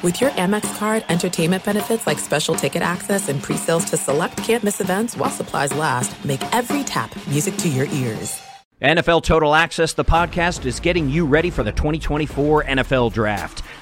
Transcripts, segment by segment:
With your Amex card, entertainment benefits like special ticket access and pre-sales to select campus events while supplies last, make every tap music to your ears. NFL Total Access, the podcast, is getting you ready for the 2024 NFL Draft.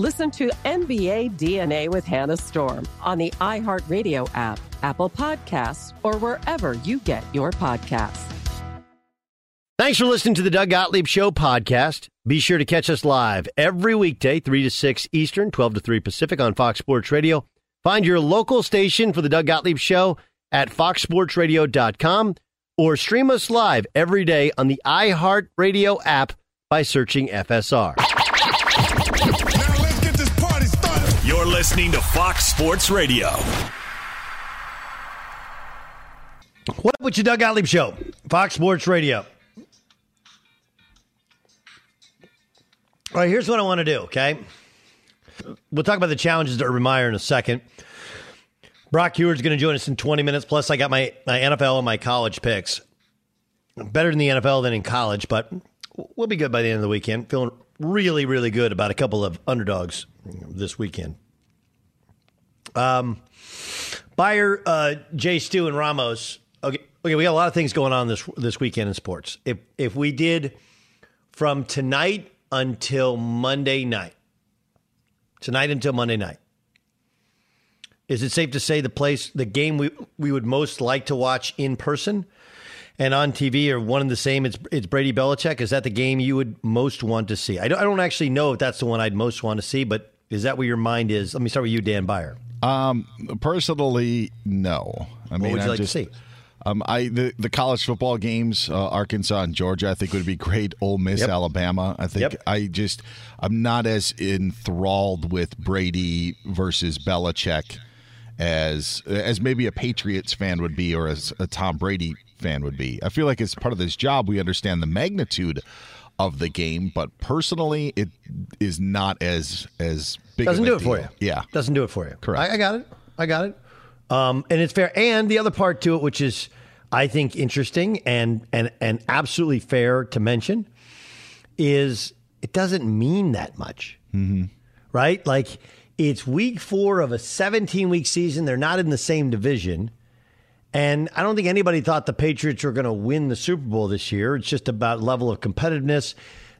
Listen to NBA DNA with Hannah Storm on the iHeartRadio app, Apple Podcasts, or wherever you get your podcasts. Thanks for listening to the Doug Gottlieb Show podcast. Be sure to catch us live every weekday, 3 to 6 Eastern, 12 to 3 Pacific on Fox Sports Radio. Find your local station for the Doug Gottlieb Show at foxsportsradio.com or stream us live every day on the iHeartRadio app by searching FSR. Listening to Fox Sports Radio. What up with your Doug Gottlieb Show? Fox Sports Radio. All right, here's what I want to do, okay? We'll talk about the challenges to Urban Meyer in a second. Brock Huard's going to join us in 20 minutes. Plus, I got my, my NFL and my college picks. Better in the NFL than in college, but we'll be good by the end of the weekend. Feeling really, really good about a couple of underdogs this weekend. Um, Beyer, uh, Jay Stu, and Ramos. Okay, okay, we got a lot of things going on this this weekend in sports. If if we did from tonight until Monday night, tonight until Monday night, is it safe to say the place, the game we we would most like to watch in person? and on TV are one and the same. It's it's Brady Belichick. Is that the game you would most want to see? I don't, I don't actually know if that's the one I'd most want to see, but is that where your mind is? Let me start with you, Dan Beyer. Um, personally, no. I what mean, would you I like just, to see? Um, I the, the college football games, uh, Arkansas and Georgia, I think would be great. Ole Miss, Yep. Alabama. I think Yep. I just I'm not as enthralled with Brady versus Belichick as as maybe a Patriots fan would be or as a Tom Brady fan would be. I feel like as part of this job, we understand the magnitude of the game, but personally, it is not as as big. Doesn't do it for you. Yeah, Doesn't do it for you. Correct. I, I got it. I got it. Um, and it's fair. And the other part to it, which is I think interesting and and and absolutely fair to mention, is it doesn't mean that much, mm-hmm. right? Like it's week four of a 17 week season. They're not in the same division. And I don't think anybody thought the Patriots were going to win the Super Bowl this year. It's just about level of competitiveness.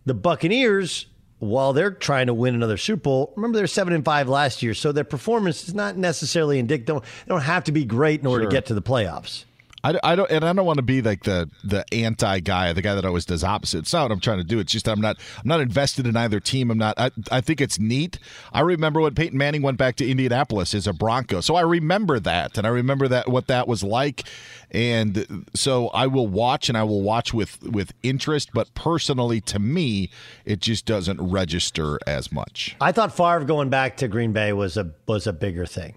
The Buccaneers, while they're trying to win another Super Bowl, remember they're seven and five last year, so their performance is not necessarily indicative. They don't have to be great in order Sure. to get to the playoffs. I, I don't and I don't want to be like the the anti guy, the guy that always does opposite. It's not what I'm trying to do. It's just I'm not I'm not invested in either team. I'm not. I, I think it's neat. I remember when Peyton Manning went back to Indianapolis as a Bronco, so I remember that, and I remember that what that was like, and so I will watch and I will watch with with interest. But personally, to me, it just doesn't register as much. I thought Favre going back to Green Bay was a was a bigger thing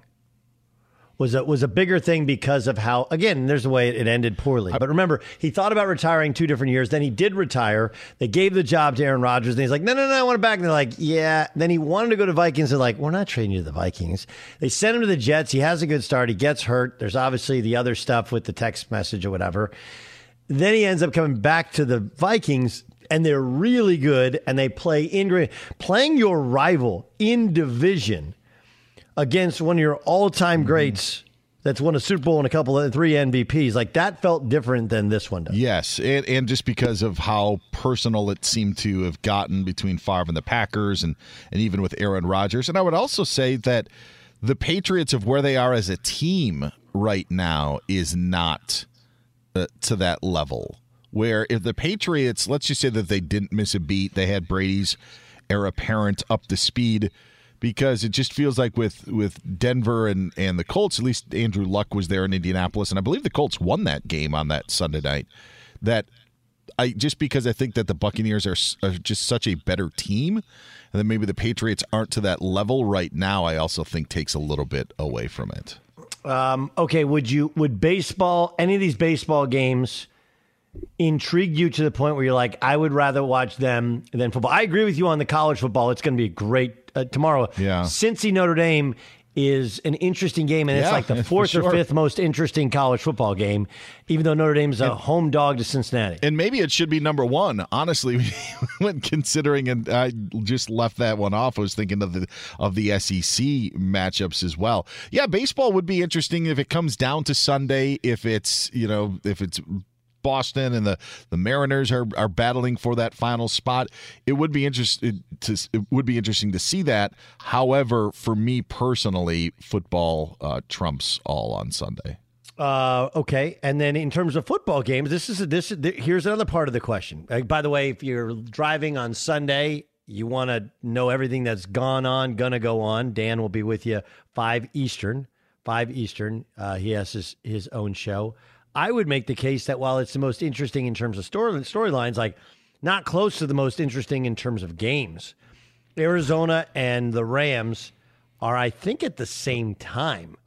was a, was a bigger thing because of how again there's the way it ended poorly. But remember, he thought about retiring two different years. Then he did retire. They gave the job to Aaron Rodgers, and he's like, no, no, no, I want it back. And they're like, yeah. Then he wanted to go to Vikings. They're like, we're not trading you to the Vikings. They sent him to the Jets. He has a good start. He gets hurt. There's obviously the other stuff with the text message or whatever. Then he ends up coming back to the Vikings and they're really good and they play in playing your rival in division against one of your all-time mm-hmm. greats that's won a Super Bowl and a couple of three MVPs. Like that felt different than this one does. Yes, and, and just because of how personal it seemed to have gotten between Favre and the Packers, and and even with Aaron Rodgers. And I would also say that the Patriots of where they are as a team right now is not uh, to that level. Where if the Patriots, let's just say that they didn't miss a beat, they had Brady's heir apparent up to speed because it just feels like with with Denver and and the Colts, at least Andrew Luck was there in Indianapolis, and I believe the Colts won that game on that Sunday night. That I just because I think that the Buccaneers are, are just such a better team, and then maybe the Patriots aren't to that level right now. I also think takes a little bit away from it. Um, okay, would you would baseball any of these baseball games? intrigue you to the point where you're like, I would rather watch them than football. I agree with you on the college football. It's going to be great uh, tomorrow. Yeah. Cincy Notre Dame is an interesting game, and it's like the fourth sure. or fifth most interesting college football game, even though Notre Dame's a and, home dog to Cincinnati. And maybe it should be number one, honestly, when considering. And I just left that one off. I was thinking of the of the SEC matchups as well. Yeah, baseball would be interesting if it comes down to Sunday. If it's you know if it's Boston and the, the Mariners are, are battling for that final spot. It would be interesting to it would be interesting to see that. However, for me personally, football uh, trumps all on Sunday. Uh, okay, and then in terms of football games, this is a, this. Here's another part of the question. Uh, by the way, if you're driving on Sunday, you want to know everything that's gone on, gonna go on. Dan will be with you five Eastern. Five Eastern. Uh, he has his his own show. I would make the case that while it's the most interesting in terms of story storylines, like not close to the most interesting in terms of games. Arizona and the Rams are, I think, at the same time.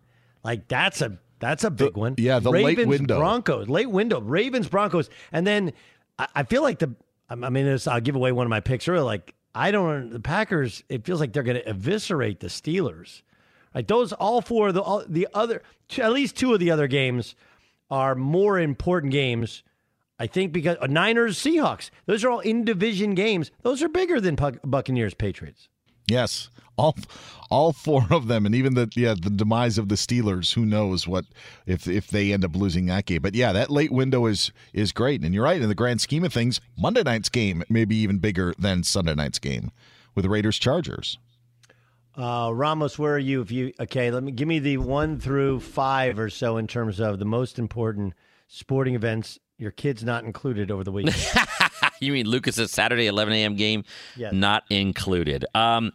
Like that's a that's a big the, one. Yeah, the Ravens, late window, Broncos, late window, Ravens, Broncos, and then I, I feel like the. I mean, I'll give away one of my picks earlier. Like I don't the Packers. It feels like they're going to eviscerate the Steelers. Like those, all four of the all, the other, at least two of the other games are more important games. I think because uh, Niners, Seahawks, those are all in division games. Those are bigger than Buccaneers, Patriots. Yes, all all four of them, and even the yeah the demise of the Steelers. Who knows what if if they end up losing that game? But yeah, that late window is is great, and you're right in the grand scheme of things. Monday night's game may be even bigger than Sunday night's game with Raiders Chargers. Uh, Ramos, where are you? If you okay, let me give me the one through five or so in terms of the most important sporting events. Your kids not included over the weekend. you mean Lucas's Saturday 11 a.m. game? Yes. Not included. Um,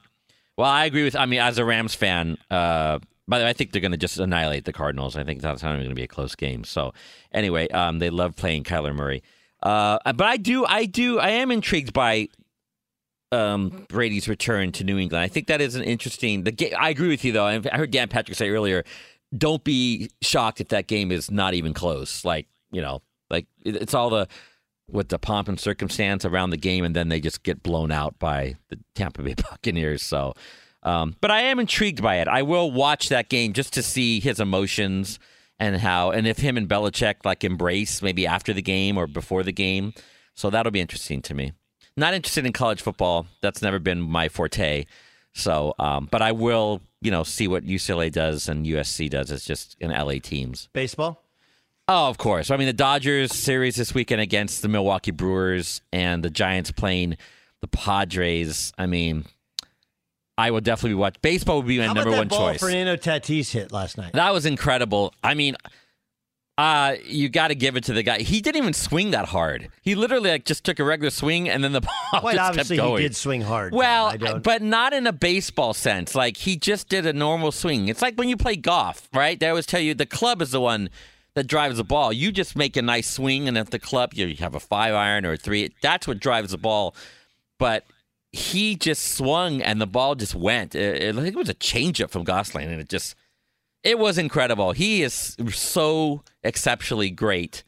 well, I agree with. I mean, as a Rams fan, uh, by the way, I think they're going to just annihilate the Cardinals. I think that's not even going to be a close game. So, anyway, um, they love playing Kyler Murray. Uh, but I do, I do, I am intrigued by um, Brady's return to New England. I think that is an interesting. The ga- I agree with you though. I heard Dan Patrick say earlier, don't be shocked if that game is not even close. Like you know, like it's all the with the pomp and circumstance around the game, and then they just get blown out by the Tampa Bay Buccaneers. So, um, but I am intrigued by it. I will watch that game just to see his emotions and how, and if him and Belichick like embrace maybe after the game or before the game. So that'll be interesting to me. Not interested in college football. That's never been my forte. So, um, but I will, you know, see what UCLA does and USC does It's just in LA teams. Baseball. Oh, of course. I mean, the Dodgers series this weekend against the Milwaukee Brewers and the Giants playing the Padres. I mean, I would definitely watch. Baseball would be my How number one choice. Fernando Tatis hit last night. That was incredible. I mean, Uh, you got to give it to the guy. He didn't even swing that hard. He literally like just took a regular swing and then the ball Quite just obviously, kept going. he did swing hard. Well, but not in a baseball sense. Like he just did a normal swing. It's like when you play golf, right? They always tell you the club is the one that drives the ball. You just make a nice swing, and if the club you have a five iron or a three, that's what drives the ball. But he just swung, and the ball just went. It, it, it was a changeup from Gosling, and it just it was incredible. He is so exceptionally great.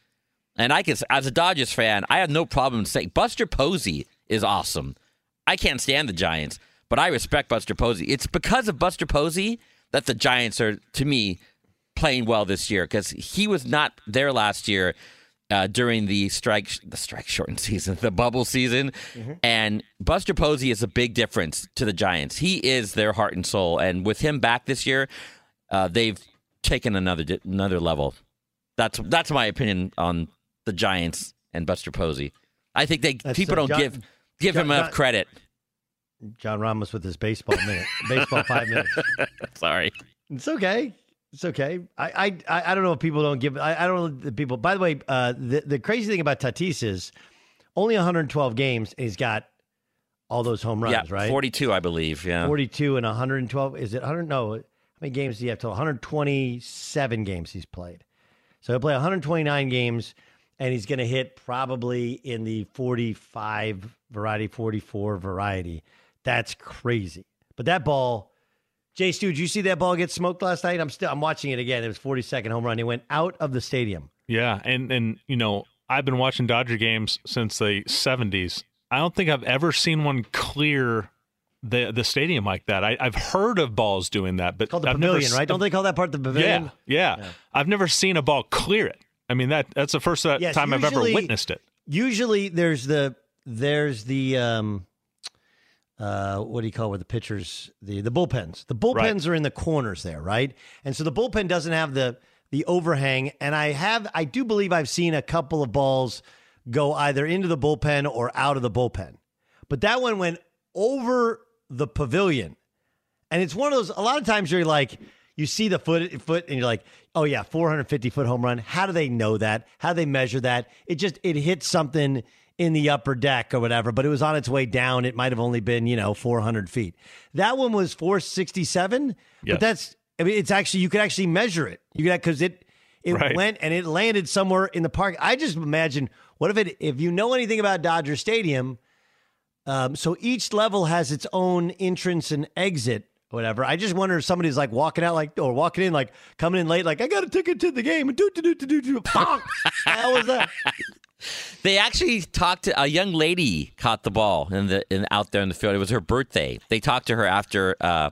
And I can, as a Dodgers fan, I have no problem saying Buster Posey is awesome. I can't stand the Giants, but I respect Buster Posey. It's because of Buster Posey that the Giants are, to me, playing well this year because he was not there last year uh, during the strike, the strike shortened season, the bubble season, and Buster Posey is a big difference to the Giants. He is their heart and soul, and with him back this year, uh, they've taken another di- another level. That's that's my opinion on the Giants and Buster Posey. I think they That's, people don't John- give give John- him enough John- credit. John Ramos with his baseball minute, baseball five minutes. Sorry. It's okay. It's okay. I I I don't know if people don't give. I, I don't know the people. By the way, uh, the the crazy thing about Tatis is only 112 games. And he's got all those home runs, yeah, right? 42, I believe. Yeah. 42 and 112. Is it 100? No. Many games you have to? 127 games he's played. So he'll play 129 games, and he's going to hit probably in the 45 variety, 44 variety. That's crazy. But that ball, Jay Stu, did you see that ball get smoked last night? I'm still I'm watching it again. It was 42nd home run. He went out of the stadium. Yeah, and and you know I've been watching Dodger games since the '70s. I don't think I've ever seen one clear the the stadium like that. I, I've heard of balls doing that, but Called the I've never pavilion, s- right? Don't they call that part the pavilion? Yeah, yeah, I've never seen a ball clear it. I mean that that's the first Yes, time I've ever witnessed it. Usually there's the there's the um uh what do you call it with the pitchers the the bullpens. The bullpens Right. are in the corners there, right? And so the bullpen doesn't have the the overhang and I have I do believe I've seen a couple of balls go either into the bullpen or out of the bullpen. But that one went over the pavilion. And it's one of those. A lot of times you're like, you see the foot foot, and you're like, oh yeah, 450 foot home run. How do they know that? How do they measure that? It just it hit something in the upper deck or whatever, but it was on its way down. It might have only been you know 400 feet. That one was 467, Yes. but that's. I mean, it's actually you could actually measure it. You could because it it Right. went and it landed somewhere in the park. I just imagine what if it if you know anything about Dodger Stadium. Um, so each level has its own entrance and exit, whatever. I just wonder if somebody's like walking out, like or walking in, like coming in late, like I got a ticket to the game. Do do do do do do. How was that? They actually talked to a young lady caught the ball in the in, out there in the field. It was her birthday. They talked to her after uh,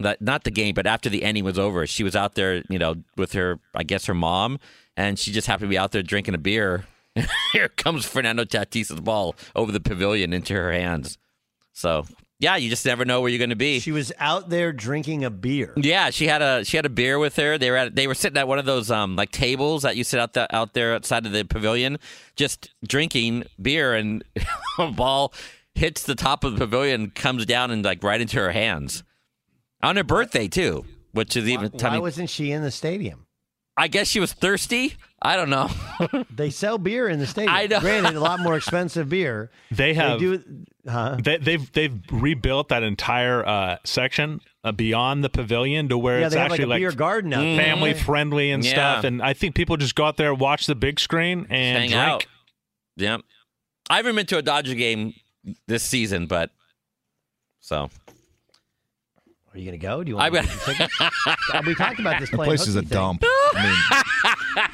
that not the game, but after the inning was over. She was out there, you know, with her I guess her mom, and she just happened to be out there drinking a beer. Here comes Fernando Tatis's ball over the pavilion into her hands. So yeah, you just never know where you're going to be. She was out there drinking a beer. Yeah, she had a she had a beer with her. They were at, they were sitting at one of those um like tables that you sit out the, out there outside of the pavilion, just drinking beer, and a ball hits the top of the pavilion, comes down and like right into her hands on her birthday too, which is even. I Why wasn't she in the stadium? I guess she was thirsty. I don't know. They sell beer in the stadium. I know. Granted, a lot more expensive beer. They have do, huh? they, they've they've rebuilt that entire uh, section uh, beyond the pavilion to where Yeah, it's they have like actually a beer garden out there. family friendly and Yeah. stuff. And I think people just go out there, watch the big screen, and Hang drink. out. Yep. I haven't been to a Dodger game this season, but so Are you going to go? Do you want to get some tickets? Uh, we talked about this The place is a thing. dump. I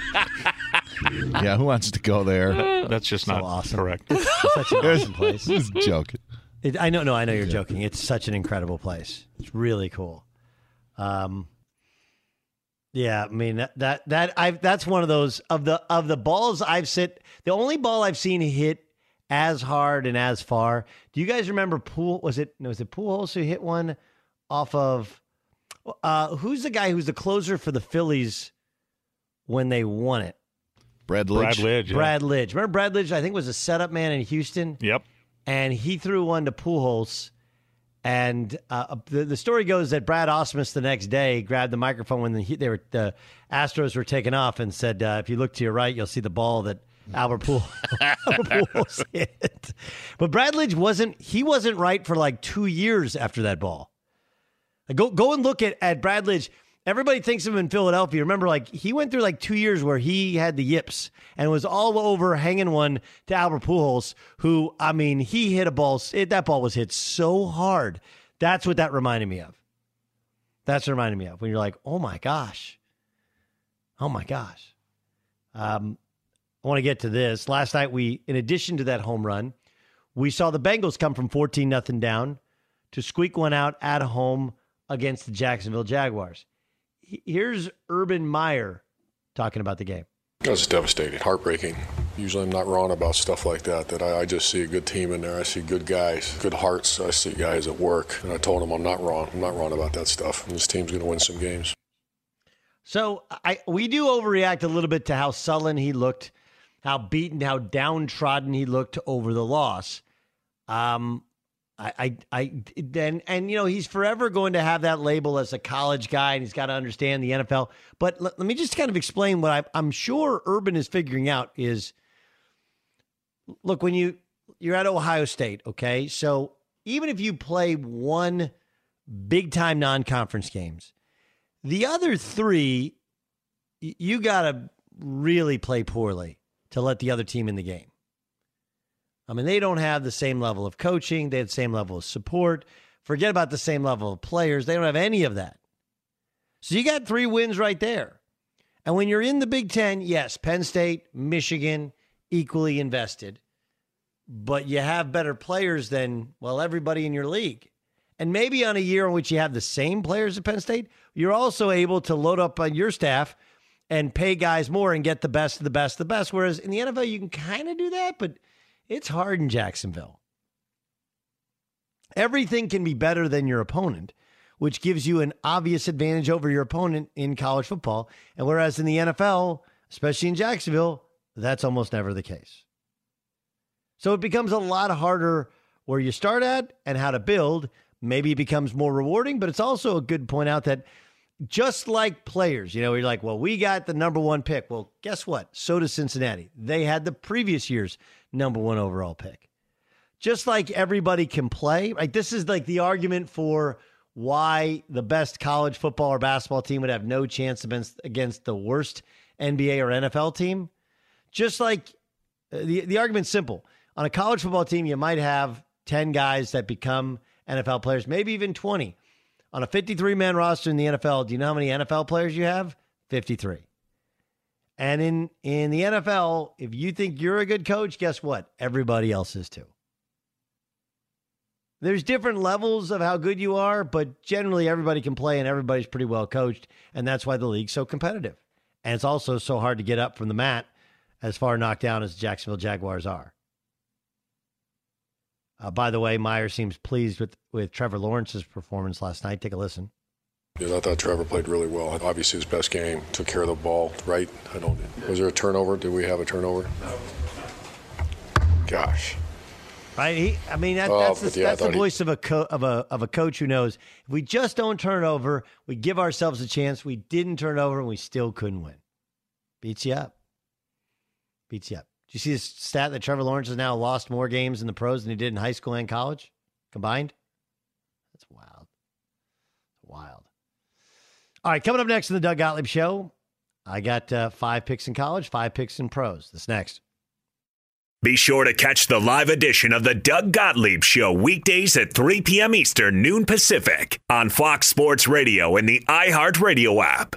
mean, yeah, who wants to go there? That's just So not awesome. correct. It's such an awesome place. Just joking. It, I know, no, I know you're joking. It's such an incredible place. It's really cool. Um, yeah, I mean that that that I that's one of those of the of the balls I've sit. The only ball I've seen hit as hard and as far. Do you guys remember Pool? Was it no? Was it Pujols who hit one off of? Uh, who's the guy who's the closer for the Phillies when they won it? Brad Lidge. Brad Lidge. yeah. Brad Lidge. Remember Brad Lidge? I think was a setup man in Houston Yep. and he threw one to Pujols, And uh, the, the story goes that Brad Ausmus the next day grabbed the microphone when the, they were, the Astros were taking off and said, uh, "If you look to your right, you'll see the ball that Albert Poole Albert Pujols hit." But Brad Lidge wasn't. He wasn't right for like two years after that ball. Go go and look at at Brad Lidge. Everybody thinks of him in Philadelphia. Remember, like he went through like two years where he had the yips and was all over hanging one to Albert Pujols, who I mean, he hit a ball. It, that ball was hit so hard. That's what that reminded me of. That's reminded me of when you're like, oh my gosh, oh my gosh. Um, I want to get to this. Last night, we, in addition to that home run, we saw the Bengals come from 14 nothing down to squeak one out at home against the Jacksonville Jaguars. Here's Urban Meyer talking about the game. It was devastating, heartbreaking. Usually I'm not wrong about stuff like that, that I, I, just see a good team in there. I see good guys, good hearts. I see guys at work. And I told them I'm not wrong. I'm not wrong about that stuff. And this team's going to win some games. So I we do overreact a little bit to how sullen he looked, how beaten, how downtrodden he looked over the loss. Um, I, I, I, and, and, you know, he's forever going to have that label as a college guy and he's got to understand the NFL. But let, let me just kind of explain what I, I'm sure Urban is figuring out is look, when you, you're at Ohio State, okay? So even if you play one big time non conference games, the other three, you got to really play poorly to let the other team in the game. I mean, they don't have the same level of coaching, they have the same level of support. Forget about the same level of players. They don't have any of that. So you got three wins right there. And when you're in the Big Ten, yes, Penn State, Michigan, equally invested, but you have better players than, well, everybody in your league. And maybe on a year in which you have the same players at Penn State, you're also able to load up on your staff and pay guys more and get the best of the best of the best. Whereas in the NFL, you can kind of do that, but it's hard in Jacksonville. Everything can be better than your opponent, which gives you an obvious advantage over your opponent in college football. And whereas in the NFL, especially in Jacksonville, that's almost never the case. So it becomes a lot harder where you start at and how to build. Maybe it becomes more rewarding, but it's also a good point out that just like players, you know, you're like, well, we got the number one pick. Well, guess what? So does Cincinnati. They had the previous year's number one overall pick. Just like everybody can play, like this is like the argument for why the best college football or basketball team would have no chance against against the worst NBA or NFL team. Just like uh, the the argument's simple. On a college football team, you might have 10 guys that become NFL players, maybe even 20 on a 53 man roster in the NFL, do you know how many NFL players you have? 53. And in in the NFL, if you think you're a good coach, guess what? Everybody else is too. There's different levels of how good you are, but generally everybody can play and everybody's pretty well coached, and that's why the league's so competitive. And it's also so hard to get up from the mat as far knocked down as the Jacksonville Jaguars are. Uh, by the way, Meyer seems pleased with, with Trevor Lawrence's performance last night. Take a listen. Yeah, I thought Trevor played really well. Obviously, his best game. Took care of the ball, right? I don't. Was there a turnover? Did we have a turnover? Gosh. Right. He, I mean, that, that's, the, yeah, that's the voice he, of a co- of a of a coach who knows if we just don't turn over, we give ourselves a chance. We didn't turn over, and we still couldn't win. Beats you up. Beats you up. Do you see this stat that Trevor Lawrence has now lost more games in the pros than he did in high school and college combined? That's wild. Wild. All right, coming up next in the Doug Gottlieb Show, I got uh, five picks in college, five picks in pros. This next. Be sure to catch the live edition of the Doug Gottlieb Show weekdays at 3 p.m. Eastern, noon Pacific on Fox Sports Radio and the iHeartRadio app.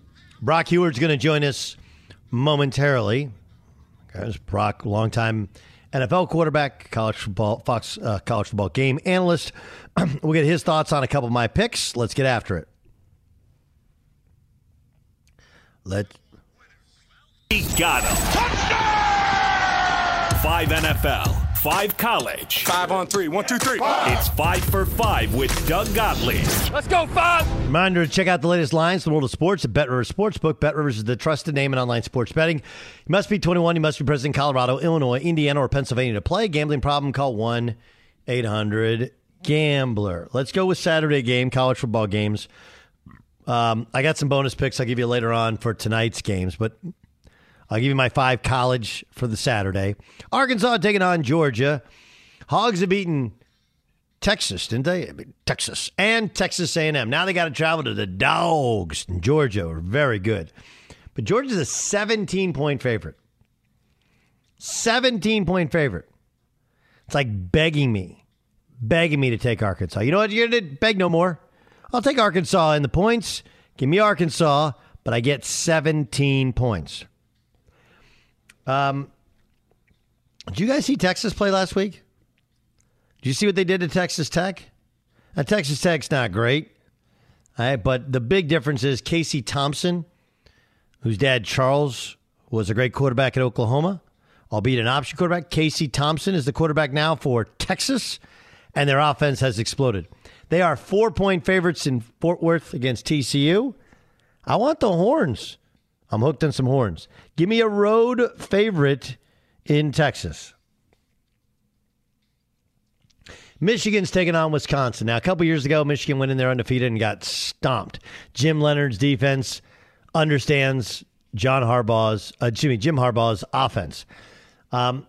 Brock Huard's going to join us momentarily. Guys, Brock, longtime NFL quarterback, college football, Fox uh, college football game analyst. we'll get his thoughts on a couple of my picks. Let's get after it. Let He got him. Five NFL, five college. Five on three. One, two, three. It's five for five with Doug Gottlieb. Let's go, five. Reminder to check out the latest lines in the world of sports at Bet Rivers Sportsbook. Bet Rivers is the trusted name in online sports betting. You must be 21. You must be present in Colorado, Illinois, Indiana, or Pennsylvania to play. Gambling problem? Call 1 800 Gambler. Let's go with Saturday game, college football games. Um, I got some bonus picks I'll give you later on for tonight's games, but I'll give you my five college for the Saturday. Arkansas taking on Georgia. Hogs have beaten Texas, didn't they? Texas and Texas A&M. Now they got to travel to the Dogs in Georgia. Are very good, but Georgia's a 17 point favorite. 17 point favorite. It's like begging me, begging me to take Arkansas. You know what? You're gonna beg no more. I'll take Arkansas in the points. Give me Arkansas, but I get 17 points. Um, did you guys see Texas play last week? Did you see what they did to Texas Tech? Now, Texas Tech's not great, right, but the big difference is Casey Thompson, whose dad Charles was a great quarterback at Oklahoma, albeit an option quarterback. Casey Thompson is the quarterback now for Texas, and their offense has exploded. They are four point favorites in Fort Worth against TCU. I want the horns. I'm hooked on some horns. Give me a road favorite in Texas. Michigan's taking on Wisconsin. Now, a couple years ago, Michigan went in there undefeated and got stomped. Jim Leonhard's defense understands John Harbaugh's, uh, excuse me, Jim Harbaugh's offense. Um,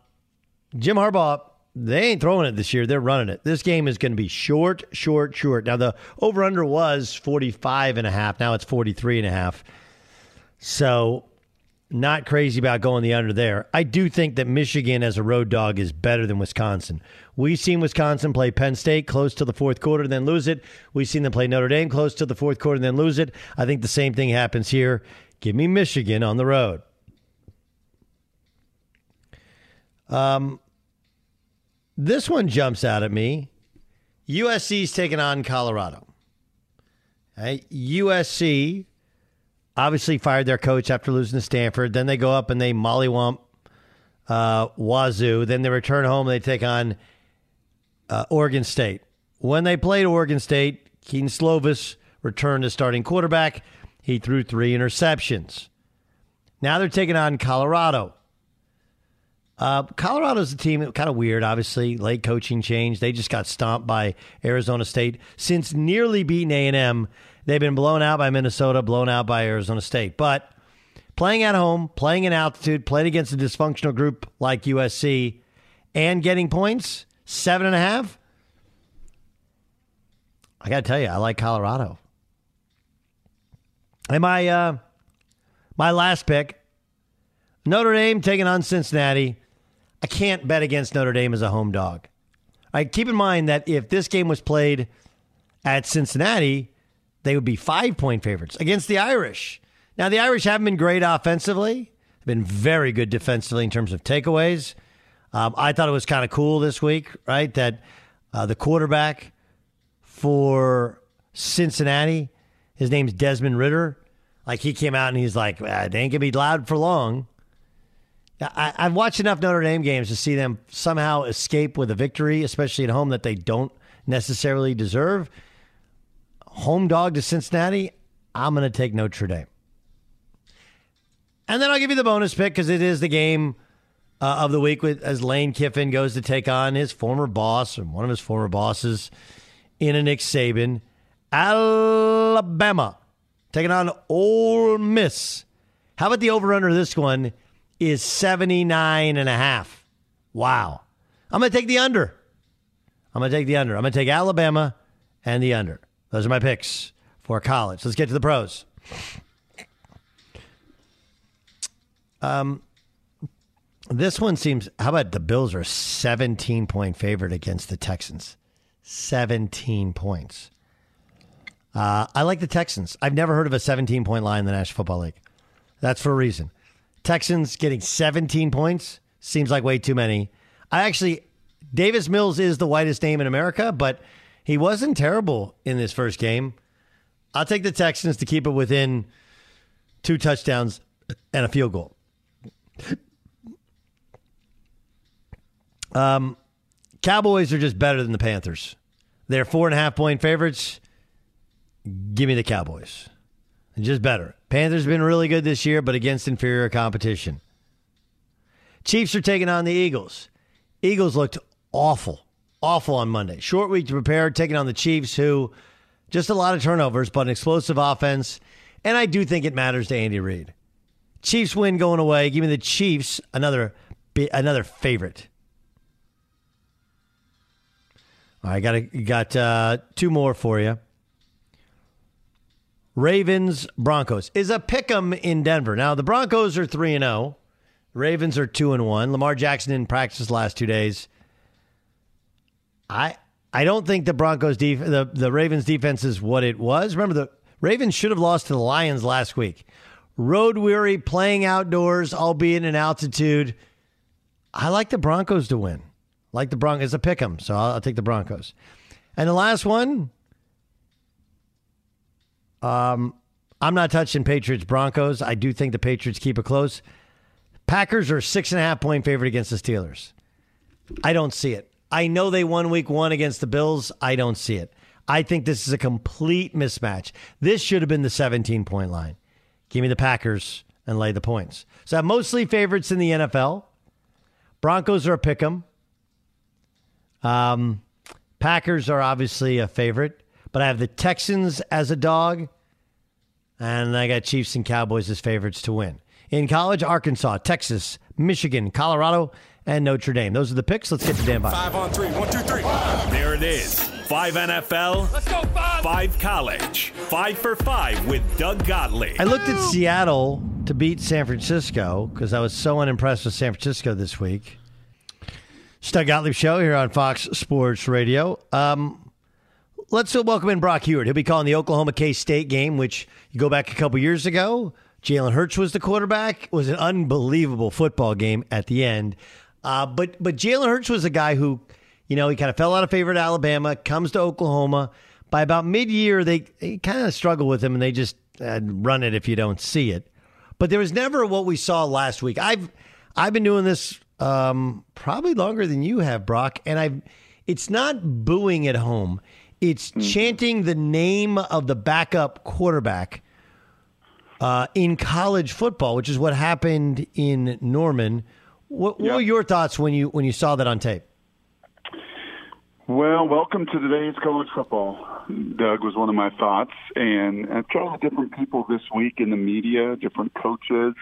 Jim Harbaugh, they ain't throwing it this year. They're running it. This game is going to be short, short, short. Now, the over under was 45 and a half. Now it's 43 and a half. So not crazy about going the under there. I do think that Michigan as a road dog is better than Wisconsin. We've seen Wisconsin play Penn State close to the fourth quarter and then lose it. We've seen them play Notre Dame close to the fourth quarter and then lose it. I think the same thing happens here. Give me Michigan on the road. Um, this one jumps out at me. USC's taking on Colorado. Right? USC obviously fired their coach after losing to Stanford. Then they go up and they mollywump uh, Wazzu. Then they return home and they take on uh, Oregon State. When they played Oregon State, Kedon Slovis returned as starting quarterback. He threw three interceptions. Now they're taking on Colorado. Uh, Colorado's a team kind of weird, obviously. Late coaching change. They just got stomped by Arizona State. Since nearly beating A&M, they've been blown out by Minnesota, blown out by Arizona State. But playing at home, playing in altitude, playing against a dysfunctional group like USC, and getting points, seven and a half. I got to tell you, I like Colorado. And my uh, my last pick, Notre Dame taking on Cincinnati. I can't bet against Notre Dame as a home dog. I keep in mind that if this game was played at Cincinnati, they would be five point favorites against the Irish. Now the Irish haven't been great offensively; they've been very good defensively in terms of takeaways. Um, I thought it was kind of cool this week, right? That uh, the quarterback for Cincinnati, his name's Desmond Ridder. Like he came out and he's like, ah, "They ain't gonna be loud for long." I, I've watched enough Notre Dame games to see them somehow escape with a victory, especially at home that they don't necessarily deserve. Home dog to Cincinnati, I'm going to take Notre Dame. And then I'll give you the bonus pick because it is the game uh, of the week with as Lane Kiffin goes to take on his former boss or one of his former bosses in a Nick Saban. Alabama taking on Ole Miss. How about the over under this one is 79 and a half. Wow. I'm going to take the under. I'm going to take the under. I'm going to take Alabama and the under. Those are my picks for college. Let's get to the pros. Um, this one seems. How about the Bills are 17 point favorite against the Texans? 17 points. Uh, I like the Texans. I've never heard of a 17 point line in the National Football League. That's for a reason. Texans getting 17 points seems like way too many. I actually, Davis Mills is the whitest name in America, but he wasn't terrible in this first game. I'll take the Texans to keep it within two touchdowns and a field goal. Um, Cowboys are just better than the Panthers. They're four and a half point favorites. Give me the Cowboys. Just better. Panthers have been really good this year, but against inferior competition. Chiefs are taking on the Eagles. Eagles looked awful, awful on Monday. Short week to prepare, taking on the Chiefs, who just a lot of turnovers, but an explosive offense. And I do think it matters to Andy Reid. Chiefs win going away. Give me the Chiefs another another favorite. All right, got a, got uh, two more for you. Ravens Broncos is a pick 'em in Denver. Now the Broncos are three and zero. Oh. Ravens are two and one. Lamar Jackson didn't practice last two days. I I don't think the Broncos def- the the Ravens defense is what it was. Remember the Ravens should have lost to the Lions last week. road weary, playing outdoors, albeit in an altitude. I like the Broncos to win. Like the Broncos, a pick 'em, so I'll, I'll take the Broncos. And the last one, um, I'm not touching Patriots Broncos. I do think the Patriots keep it close. Packers are six and a half point favorite against the Steelers. I don't see it. I know they won week one against the Bills. I don't see it. I think this is a complete mismatch. This should have been the 17 point line. Give me the Packers and lay the points. So I mostly favorites in the NFL. Broncos are a pick 'em. Um, Packers are obviously a favorite, but I have the Texans as a dog, and I got Chiefs and Cowboys as favorites to win. In college, Arkansas, Texas, Michigan, Colorado, and Notre Dame. Those are the picks. Let's get to Dan Beyer. Five on three. One, two, three. There it is. Five NFL. Let's go, five. Five college. Five for five with Doug Gottlieb. I looked at Seattle to beat San Francisco because I was so unimpressed with San Francisco this week. It's Doug Gottlieb Show here on Fox Sports Radio. Um, let's welcome in Brock Huard. He'll be calling the Oklahoma K State game, which you go back a couple years ago. Jalen Hurts was the quarterback. It was an unbelievable football game at the end. Uh, but but Jalen Hurts was a guy who, you know, he kind of fell out of favor at Alabama, comes to Oklahoma. By about mid year, they, they kind of struggle with him and they just uh, run it if you don't see it. But there was never what we saw last week. I've I've been doing this um, probably longer than you have, Brock, and I've it's not booing at home. It's chanting the name of the backup quarterback uh, in college football, which is what happened in Norman. What, what were your thoughts when you when you saw that on tape? Well, welcome to today's college football. Doug was one of my thoughts, and I've talked to different people this week in the media, different coaches,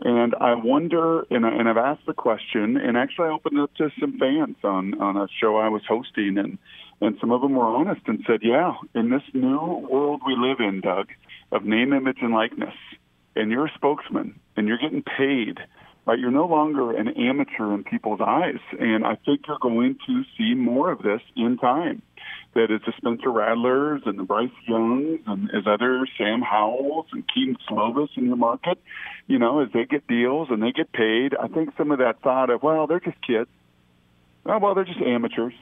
and I wonder, and, I, and I've asked the question, and actually I opened it up to some fans on on a show I was hosting, and and some of them were honest and said, yeah, in this new world we live in, Doug, of name, image, and likeness, and you're a spokesman, and you're getting paid right? You're no longer an amateur in people's eyes. And I think you're going to see more of this in time. That it's the Spencer Rattlers and the Bryce Youngs and as other Sam Howells and Kedon Slovis in your market, you know, as they get deals and they get paid, I think some of that thought of, well, they're just kids. Oh, well, they're just amateurs.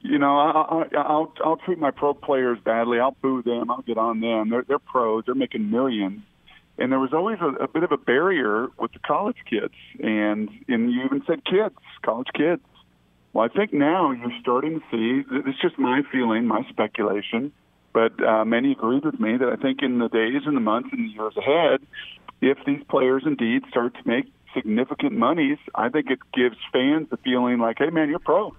You know, I, I, I'll I'll treat my pro players badly. I'll boo them. I'll get on them. They're they're pros. They're making millions and there was always a, a bit of a barrier with the college kids, and and you even said kids, college kids. Well, I think now you're starting to see. It's just my feeling, my speculation, but uh, many agreed with me that I think in the days and the months and the years ahead, if these players indeed start to make significant monies, I think it gives fans the feeling like, hey man, you're pro,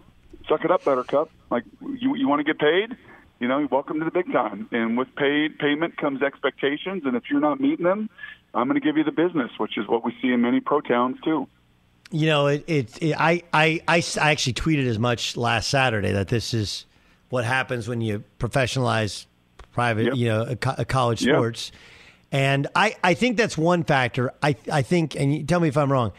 suck it up, Buttercup. Like you you want to get paid you know, welcome to the big time. And with paid payment comes expectations, and if you're not meeting them, I'm going to give you the business, which is what we see in many pro towns too. You know, it, it, it I, I, I, I actually tweeted as much last Saturday that this is what happens when you professionalize private, Yep. you know, a, a college Yep. sports. And I, I think that's one factor. I, I think, and you tell me if I'm wrong.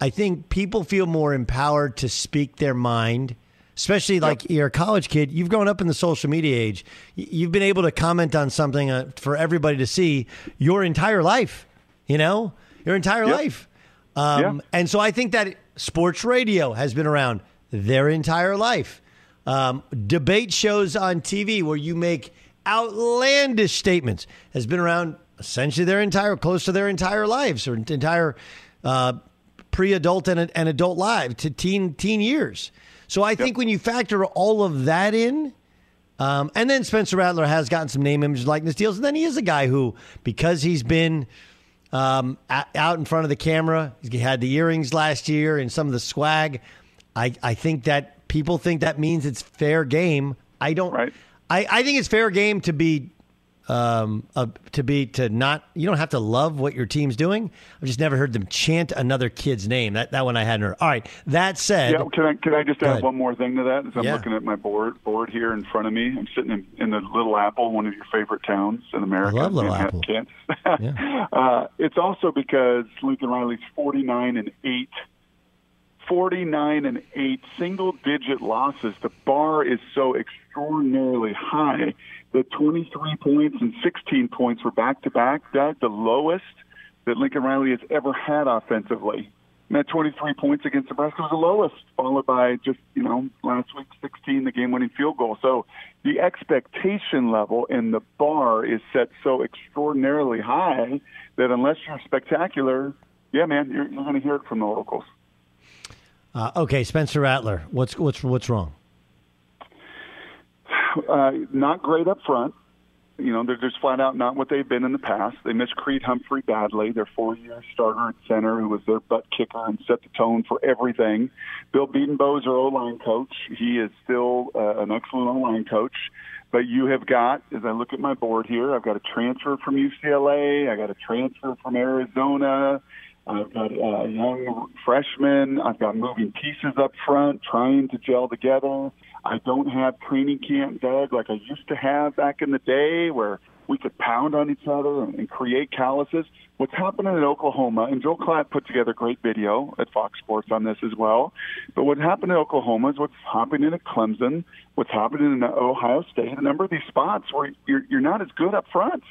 I think people feel more empowered to speak their mind, especially like you're a college kid. You've grown up in the social media age. You've been able to comment on something uh, for everybody to see your entire life. You know, your entire Yep. life. Um, And so I think that sports radio has been around their entire life. Um, debate shows on TV where you make outlandish statements has been around essentially their entire, close to their entire lives or entire uh, pre-adult and, and adult life to teen teen years. So I think when you factor all of that in, um, and then Spencer Rattler has gotten some name, image, likeness deals, and then he is a guy who, because he's been um, out in front of the camera, he had the earrings last year and some of the swag. I, I think that people think that means it's fair game. I don't. I, I think it's fair game to be um, uh, to be to not. You don't have to love what your team's doing. I've just never heard them chant another kid's name. That that one I hadn't heard. All right. That said, Yeah, can I can I just add ahead. one more thing to that? As I'm Yeah. looking at my board board here in front of me, I'm sitting in, in the Little Apple, one of your favorite towns in America. love Little Apple. Kansas. uh, it's also because Lincoln Riley's 49 and eight. 49 and 8 single digit losses. The bar is so extraordinarily high that 23 points and 16 points were back to back. Doug, the lowest that Lincoln Riley has ever had offensively. And that 23 points against Nebraska was the lowest, followed by just, you know, last week 16, the game winning field goal. So the expectation level and the bar is set so extraordinarily high that unless you're spectacular, yeah, man, you're, you're going to hear it from the locals. Uh, okay, Spencer Rattler, what's what's what's wrong? Uh, not great up front. You know, they're just flat out not what they've been in the past. They miss Creed Humphrey badly, their four-year starter at center, who was their butt kicker and set the tone for everything. Bill Bedenbaugh is our O-line coach. He is still uh, an excellent O-line coach. But you have got, as I look at my board here, I've got a transfer from UCLA. I got a transfer from Arizona. I've got a young freshman. I've got moving pieces up front, trying to gel together. I don't have training camp, Doug, like I used to have back in the day where we could pound on each other and, create calluses. What's happening in Oklahoma, and Joel Klatt put together a great video at Fox Sports on this as well. But what happened in Oklahoma is what's happening at Clemson, what's happening in Ohio State. A number of these spots where you're, you're not as good up front.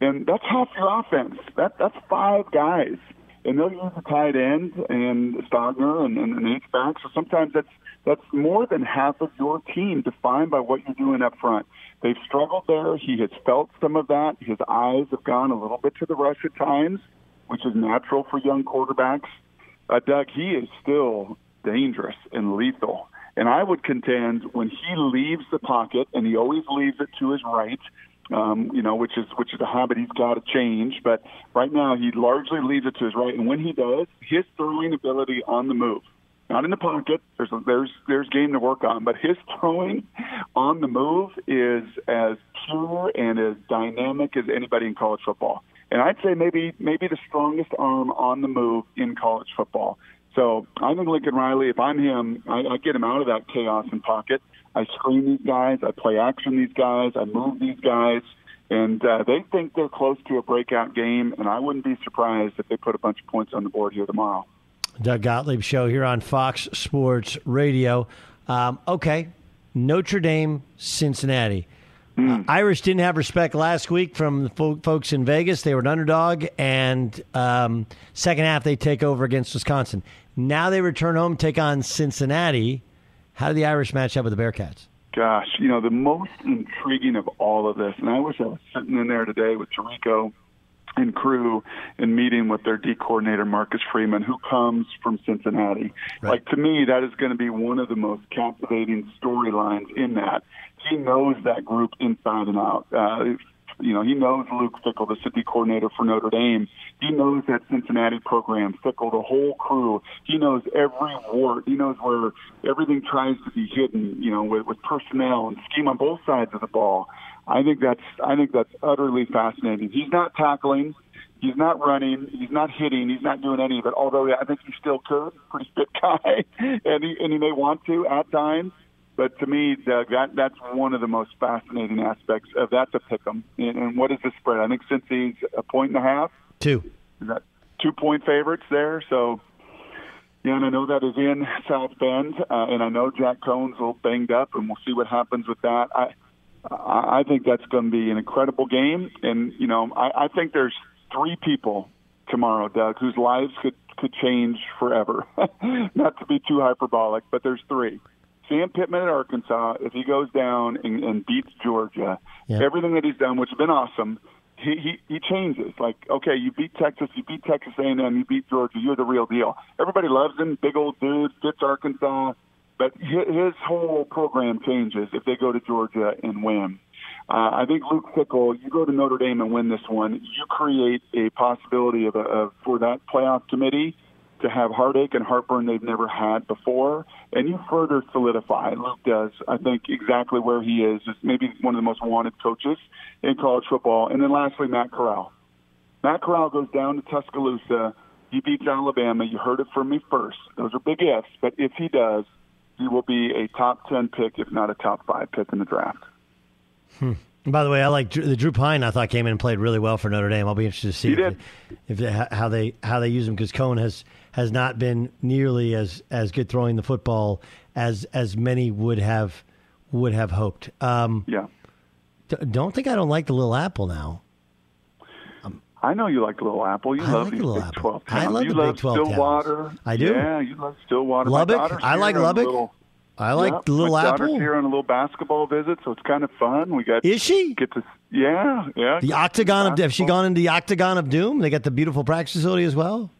And that's half your offense. That That's five guys and they'll use a tight end and Stogner and, and an H back. So sometimes that's that's more than half of your team defined by what you're doing up front. They've struggled there. He has felt some of that. His eyes have gone a little bit to the rush at times, which is natural for young quarterbacks. Uh, Doug, he is still dangerous and lethal. And I would contend when he leaves the pocket, and he always leaves it to his right, um, you know, which is which is a habit he's got to change. But right now, he largely leaves it to his right, and when he does, his throwing ability on the move not in the pocket. There's there's there's game to work on, but his throwing on the move is as pure and as dynamic as anybody in college football. And I'd say maybe maybe the strongest arm on the move in college football. So I think Lincoln Riley, if I'm him, I, I get him out of that chaos and pocket. I screen these guys, I play action these guys, I move these guys, and uh, they think they're close to a breakout game. And I wouldn't be surprised if they put a bunch of points on the board here tomorrow. Doug Gottlieb show here on Fox Sports Radio. Um, okay, Notre Dame, Cincinnati. Mm. Uh, Irish didn't have respect last week from the fo- folks in Vegas. They were an underdog, and um, second half they take over against Wisconsin. Now they return home, take on Cincinnati. How do the Irish match up with the Bearcats? Gosh, you know the most intriguing of all of this, and I wish I was sitting in there today with Tirico and crew in meeting with their D coordinator Marcus Freeman, who comes from Cincinnati. Right. Like to me, that is going to be one of the most captivating storylines in that. He knows that group inside and out. Uh, you know, he knows Luke Fickell, the city coordinator for Notre Dame. He knows that Cincinnati program, Fickell, the whole crew. He knows every wart. He knows where everything tries to be hidden, you know, with, with personnel and scheme on both sides of the ball. I think that's I think that's utterly fascinating. He's not tackling, he's not running, he's not hitting, he's not doing any of it. Although I think he still could, pretty fit guy, and he and he may want to at times. But to me, Doug, that that's one of the most fascinating aspects of that to pick them. And, and what is the spread? I think since he's a point and a half, two, is that two point favorites there. So yeah, and I know that is in South Bend, uh, and I know Jack Coan's a little banged up, and we'll see what happens with that. I I think that's going to be an incredible game, and you know, I, I think there's three people tomorrow, Doug, whose lives could could change forever. Not to be too hyperbolic, but there's three. Sam Pittman at Arkansas, if he goes down and, and beats Georgia, everything that he's done, which has been awesome, he, he he changes. Like, okay, you beat Texas, you beat Texas A&M, you beat Georgia, you're the real deal. Everybody loves him, big old dude, fits Arkansas. But his whole program changes if they go to Georgia and win. Uh, I think Luke Fickell, you go to Notre Dame and win this one, you create a possibility of, of for that playoff committee to have heartache and heartburn they've never had before, and you further solidify. Luke does, I think, exactly where he is. Is maybe one of the most wanted coaches in college football. And then lastly, Matt Corral. Matt Corral goes down to Tuscaloosa. He beats Alabama. You heard it from me first. Those are big ifs, but if he does, he will be a top 10 pick, if not a top five pick in the draft. Hmm. By the way, I like the Drew Pyne. I thought came in and played really well for Notre Dame. I'll be interested to see if, if they, how they how they use him because Coan has has not been nearly as as good throwing the football as as many would have would have hoped. Um, yeah. D- don't think I don't like the little apple now. I know you like Little Apple. You I love like Little Big Apple. 12 I love you the love Big 12 towns. Stillwater. I do. Yeah, you love Stillwater. Lubbock? Daughter's I like Lubbock. Little, I like yeah, Little my daughter's Apple. here on a little basketball visit, so it's kind of fun. We got Is she? get to yeah yeah The Octagon of Have she gone into the Octagon of Doom? They got the beautiful practice facility as well.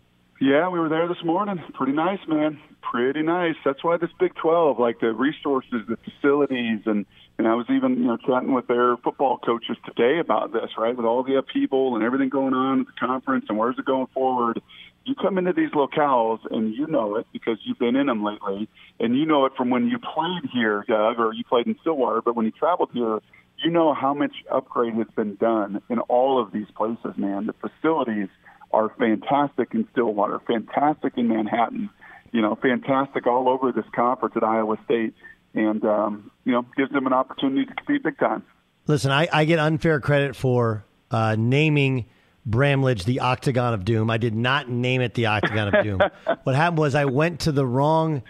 Yeah, we were there this morning. Pretty nice, man. Pretty nice. That's why this Big 12, like the resources, the facilities, and and I was even you know chatting with their football coaches today about this, right? With all the upheaval and everything going on at the conference, and where's it going forward? You come into these locales and you know it because you've been in them lately, and you know it from when you played here, Doug, or you played in Stillwater. But when you traveled here, you know how much upgrade has been done in all of these places, man. The facilities are fantastic in Stillwater, fantastic in Manhattan, you know, fantastic all over this conference at Iowa State, and um, you know, gives them an opportunity to compete big time. Listen, I, I get unfair credit for uh, naming Bramlage the Octagon of Doom. I did not name it the Octagon of Doom. what happened was I went to the wrong.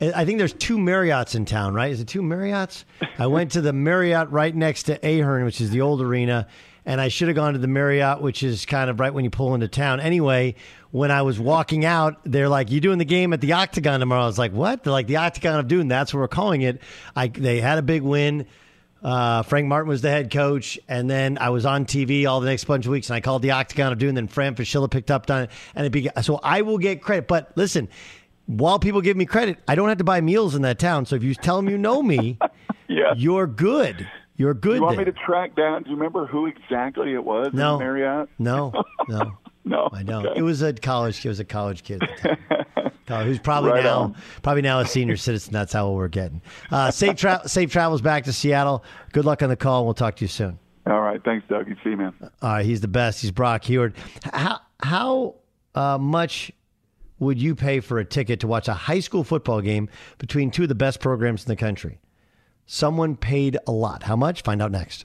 I think there's two Marriotts in town, right? Is it two Marriotts? I went to the Marriott right next to Ahearn, which is the old arena, and I should have gone to the Marriott, which is kind of right when you pull into town. Anyway, when I was walking out, they're like, "You doing the game at the Octagon tomorrow?" I was like, "What?" They're like, "The Octagon of Doom." That's what we're calling it. I they had a big win. Uh, Frank Martin was the head coach, and then I was on TV all the next bunch of weeks, and I called the Octagon of Doom. And then Fran Fraschilla picked up on it, and it began. So I will get credit. But listen, while people give me credit, I don't have to buy meals in that town. So if you tell them you know me, yeah. you're good. You're good. you want there. me to track down? Do you remember who exactly it was No. Marriott? No, no, no. I don't. Okay. It was a college. It was a college kid. at the time. College- Who's probably Right now on. probably now a senior citizen. That's how we're getting. Uh, safe tra- safe travels back to Seattle. Good luck on the call. We'll talk to you soon. All right, thanks, Doug. You see, man. All right, he's the best. He's Brock Huard. How how uh, much would you pay for a ticket to watch a high school football game between two of the best programs in the country? Someone paid a lot. How much? Find out next.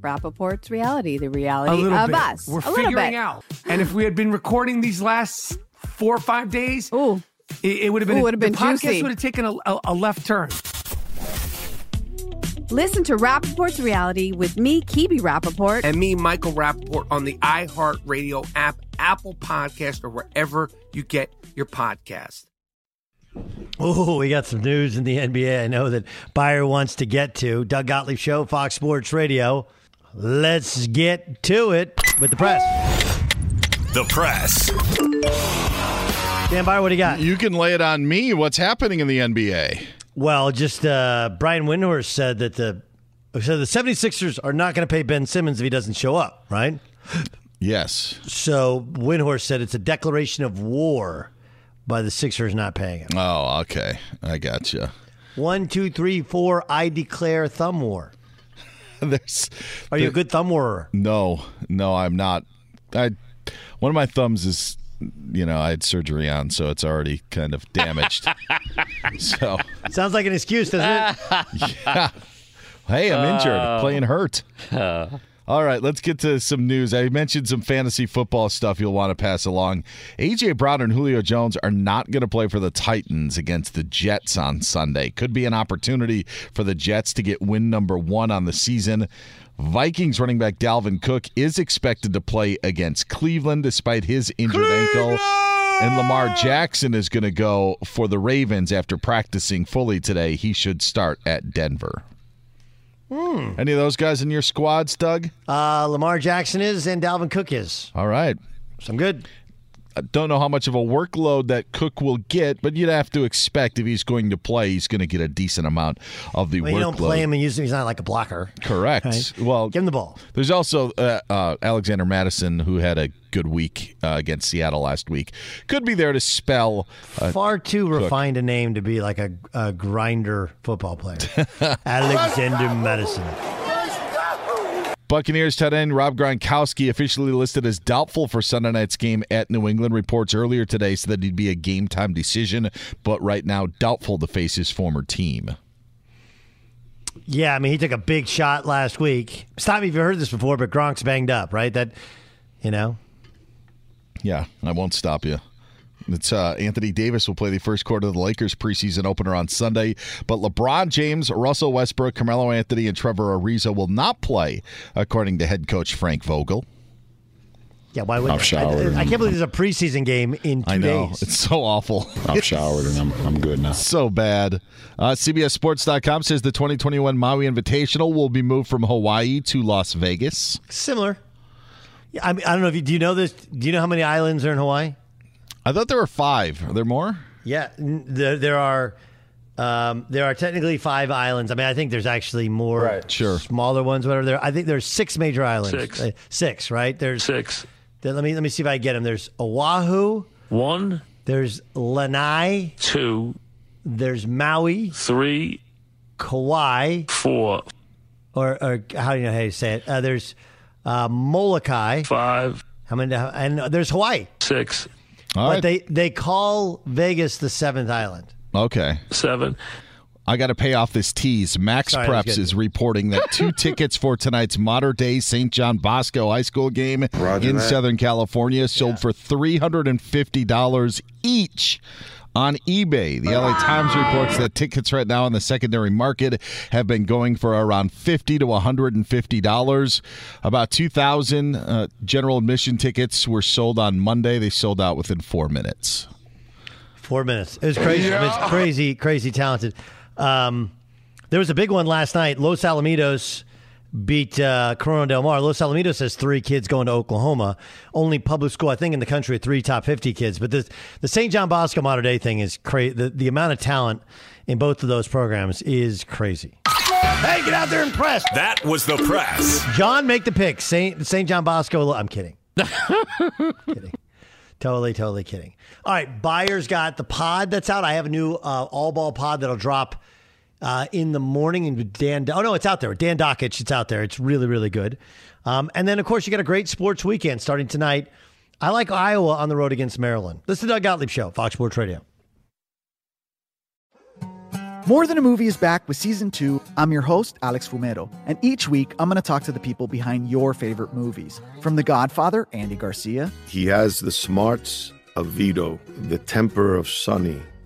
Rapaport's reality, the reality of bit. us. We're a little figuring bit. out. And if we had been recording these last four or five days, Ooh. it, it would have been, Ooh, would've been the podcast juicy. would have taken a, a, a left turn. Listen to Rapaport's reality with me, Kebe Rapaport. And me, Michael Rapaport, on the iHeartRadio app, Apple Podcast, or wherever you get your podcast. Oh, we got some news in the NBA. I know that Beyer wants to get to. Doug Gottlieb Show, Fox Sports Radio. Let's get to it with the press. The press. Dan Beyer, what do you got? You can lay it on me. What's happening in the NBA? Well, just uh, Brian Windhorst said that the so the 76ers are not going to pay Ben Simmons if he doesn't show up, right? Yes. So Windhorst said it's a declaration of war by the Sixers not paying him. Oh, okay. I gotcha. One, two, three, four. I declare thumb war. There's. Are you a good thumb warer? No, no, I'm not. I one of my thumbs is, you know, I had surgery on, so it's already kind of damaged. so Sounds like an excuse, doesn't it? yeah. Hey, I'm injured. Playing hurt. Uh, All right, let's get to some news. I mentioned some fantasy football stuff you'll want to pass along. AJ Brown and Julio Jones are not going to play for the Titans against the Jets on Sunday. Could be an opportunity for the Jets to get win number one on the season. Vikings running back Dalvin Cook is expected to play against Cleveland despite his injured ankle. And Lamar Jackson is going to go for the Ravens after practicing fully today. He should start at Denver. Any of those guys in your squads, Doug? Uh, Lamar Jackson is and Dalvin Cook is. All right. So I'm good. I don't know how much of a workload that Cook will get, but you'd have to expect if he's going to play, he's going to get a decent amount of the Well, workload. you don't play him and use him. He's not like a blocker. Correct. Right. Well, give him the ball. There's also uh, uh, Alexander Mattison, who had a good week uh, against Seattle last week. Could be there to spell. Uh, Far too Cook. refined a name to be like a, a grinder football player. Alexander Mattison. Buccaneers tight end Rob Gronkowski officially listed as doubtful for Sunday night's game at New England. Reports earlier today said that he'd be a game time decision, but right now doubtful to face his former team. Yeah, I mean, he took a big shot last week. Stop me if you heard this before, but Gronk's banged up, right? That, you know, Yeah, I won't stop you. It's uh, Anthony Davis will play the first quarter of the Lakers preseason opener on Sunday, but LeBron James, Russell Westbrook, Carmelo Anthony, and Trevor Ariza will not play, according to head coach Frank Vogel. yeah. Why would I've showered. I, I can't believe there's a preseason game in two I know days. it's so awful. I've showered and I'm, I'm good now. so bad. Uh, CBSSports.com says the 2021 Maui Invitational will be moved from Hawaii to Las Vegas. Similar. Yeah, I mean, I don't know if you do you know this. Do you know how many islands are in Hawaii? I thought there were five. Are there more? Yeah, there there are um, there are technically five islands. I mean, I think there's actually more Right. Sure. smaller ones. Whatever. There, I think there's six major islands. Six. Uh, six, right? There's Six. there- let me let me see if I get them. There's Oahu. One, There's Lanai. two, There's Maui, three, Kauai, four, or or how do you know how you say it? Uh, there's uh, Molokai. five, How many? And there's Hawaii. six. All but right. they they call Vegas the seventh island. Okay. Seven. I got to pay off this tease. Max Sorry, Preps is reporting that two tickets for tonight's Mater Dei St. John Bosco High School game Roger in that. Southern California sold for $350 each on eBay. The LA Times reports that tickets right now in the secondary market have been going for around 50 to $150. About 2,000 uh, general admission tickets were sold on Monday. They sold out within four minutes. Four minutes. It was crazy. It was crazy, crazy talented. Um, there was a big one last night. Los Alamitos beat uh, Corona Del Mar. Los Alamitos has three kids going to Oklahoma. Only public school, I think, in the country with three top 50 kids. But the, the St. John Bosco Mater Dei thing is crazy. The, the amount of talent in both of those programs is crazy. Hey, get out there and press. That was the press. John, make the pick. St. St. John Bosco. I'm kidding. kidding. Totally, totally kidding. All right, Beyer's got the pod that's out. I have a new uh, all ball pod that'll drop uh, in the morning. And Dan, oh no, it's out there. Dan Dakich, it's out there. It's really, really good. Um, and then of course you got a great sports weekend starting tonight. I like Iowa on the road against Maryland. This is the Doug Gottlieb Show, Fox Sports Radio. More Than a Movie is back with season two. I'm your host, Alex Fumero, and each week I'm going to talk to the people behind your favorite movies. From The Godfather, Andy Garcia, He has the smarts of Vito, the temper of Sonny,